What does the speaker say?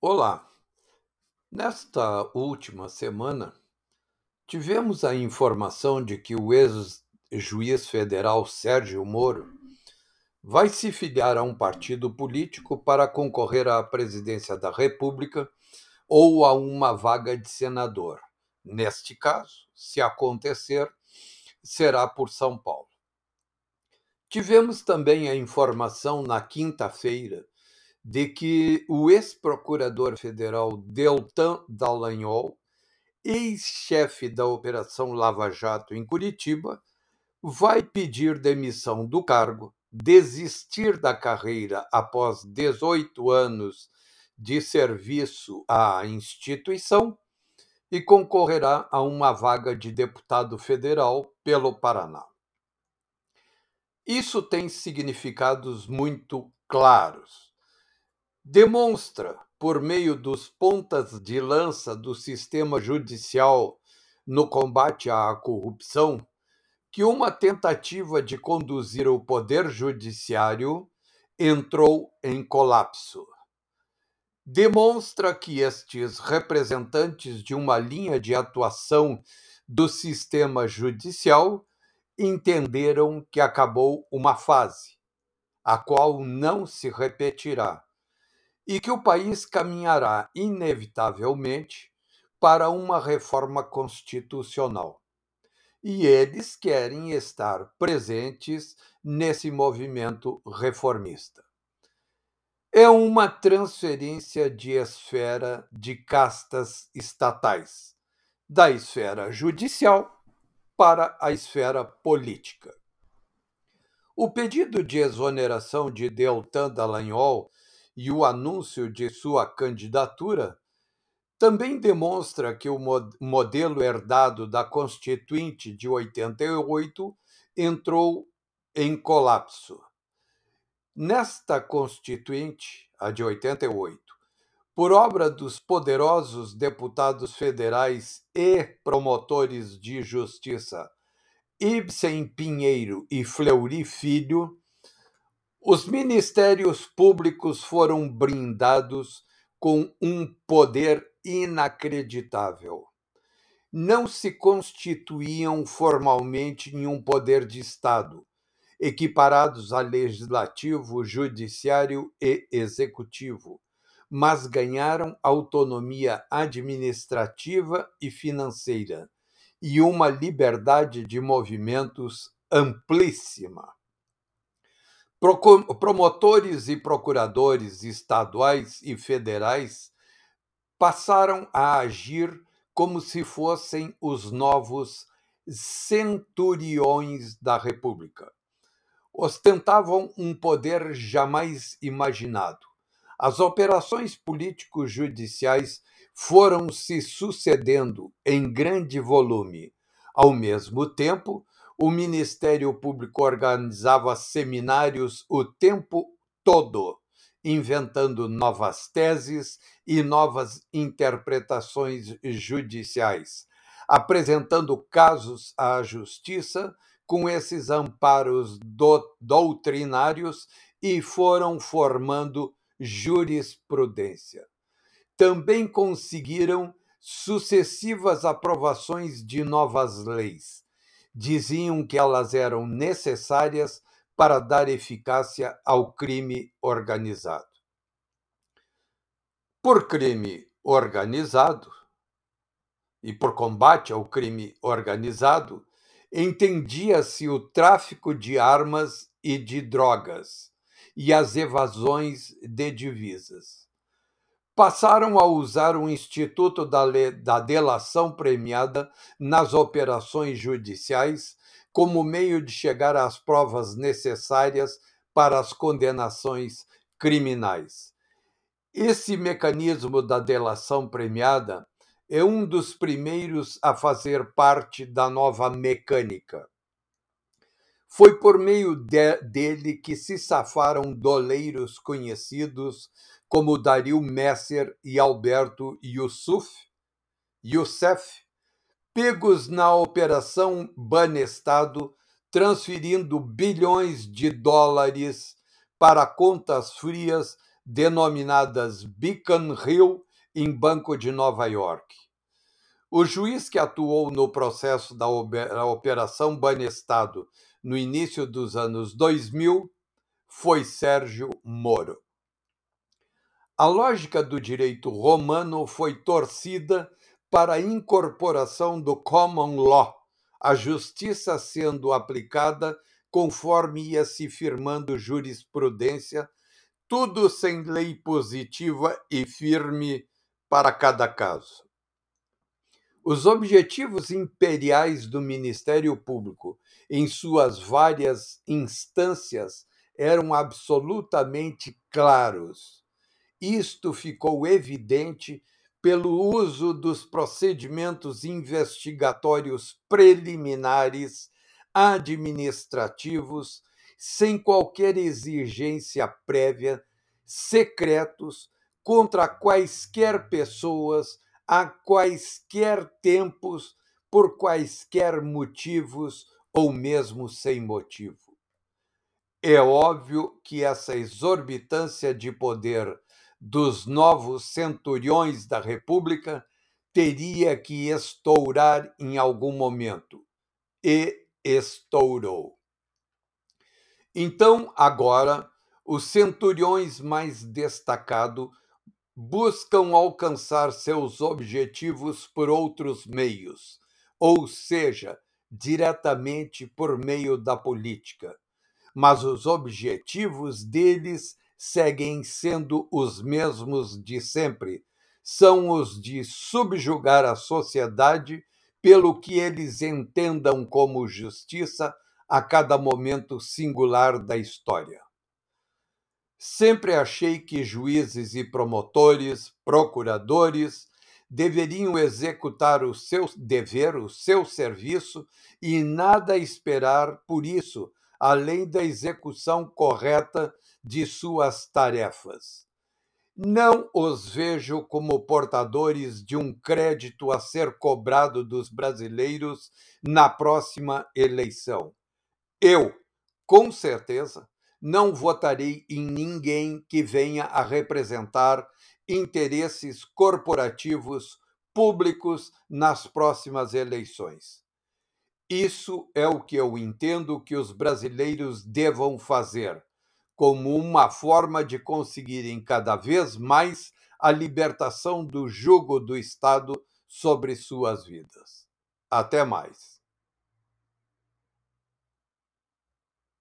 Olá, nesta última semana tivemos a informação de que o ex-juiz federal Sérgio Moro vai se filiar a um partido político para concorrer à presidência da República ou a uma vaga de senador. Neste caso, se acontecer, será por São Paulo. Tivemos também a informação na quinta-feira de que o ex-procurador federal Deltan Dallagnol, ex-chefe da Operação Lava Jato em Curitiba, vai pedir demissão do cargo, desistir da carreira após 18 anos de serviço à instituição e concorrerá a uma vaga de deputado federal pelo Paraná. Isso tem significados muito claros demonstra, por meio dos pontas de lança do sistema judicial no combate à corrupção, que uma tentativa de conduzir o poder judiciário entrou em colapso. Demonstra que estes representantes de uma linha de atuação do sistema judicial entenderam que acabou uma fase, a qual não se repetirá e que o país caminhará inevitavelmente para uma reforma constitucional. E eles querem estar presentes nesse movimento reformista. É uma transferência de esfera de castas estatais, da esfera judicial para a esfera política. O pedido de exoneração de Deltan Dallagnol e o anúncio de sua candidatura também demonstra que o modelo herdado da Constituinte de 88 entrou em colapso. Nesta Constituinte, a de 88, por obra dos poderosos deputados federais e promotores de justiça Ibsen Pinheiro e Fleury Filho, os ministérios públicos foram brindados com um poder inacreditável. Não se constituíam formalmente em um poder de Estado, equiparados a legislativo, judiciário e executivo, mas ganharam autonomia administrativa e financeira e uma liberdade de movimentos amplíssima promotores e procuradores estaduais e federais passaram a agir como se fossem os novos centuriões da República. Ostentavam um poder jamais imaginado. As operações político-judiciais foram se sucedendo em grande volume. Ao mesmo tempo, o Ministério Público organizava seminários o tempo todo, inventando novas teses e novas interpretações judiciais, apresentando casos à justiça com esses amparos do, doutrinários e foram formando jurisprudência. Também conseguiram sucessivas aprovações de novas leis diziam que elas eram necessárias para dar eficácia ao crime organizado. Por crime organizado e por combate ao crime organizado, entendia-se o tráfico de armas e de drogas e as evasões de divisas passaram a usar o Instituto da, da Delação Premiada nas operações judiciais como meio de chegar às provas necessárias para as condenações criminais. Esse mecanismo da delação premiada é um dos primeiros a fazer parte da nova mecânica. Foi por meio de, dele que se safaram doleiros conhecidos como Dario Messer e Alberto Yusuf, Youssef, pegos na Operação Banestado, transferindo bilhões de dólares para contas frias denominadas Beacon Hill, em Banco de Nova York. O juiz que atuou no processo da Operação Banestado no início dos anos 2000 foi Sérgio Moro. A lógica do direito romano foi torcida para a incorporação do common law, a justiça sendo aplicada conforme ia se firmando jurisprudência, tudo sem lei positiva e firme para cada caso. Os objetivos imperiais do Ministério Público, em suas várias instâncias, eram absolutamente claros. Isto ficou evidente pelo uso dos procedimentos investigatórios preliminares administrativos sem qualquer exigência prévia, secretos contra quaisquer pessoas a quaisquer tempos por quaisquer motivos ou mesmo sem motivo. É óbvio que essa exorbitância de poder dos novos centuriões da República teria que estourar em algum momento. E estourou. Então, agora, os centuriões mais destacados buscam alcançar seus objetivos por outros meios, ou seja, diretamente por meio da política. Mas os objetivos deles seguem sendo os mesmos de sempre. São os de subjugar a sociedade pelo que eles entendam como justiça a cada momento singular da história. Sempre achei que juízes e promotores, procuradores, deveriam executar o seu dever, o seu serviço e nada esperar por isso, além da execução correta de suas tarefas. Não os vejo como portadores de um crédito a ser cobrado dos brasileiros na próxima eleição. Eu, com certeza, não votarei em ninguém que venha a representar interesses corporativos públicos nas próximas eleições. Isso é o que eu entendo que os brasileiros devam fazer como uma forma de conseguirem cada vez mais a libertação do jugo do Estado sobre suas vidas. Até mais.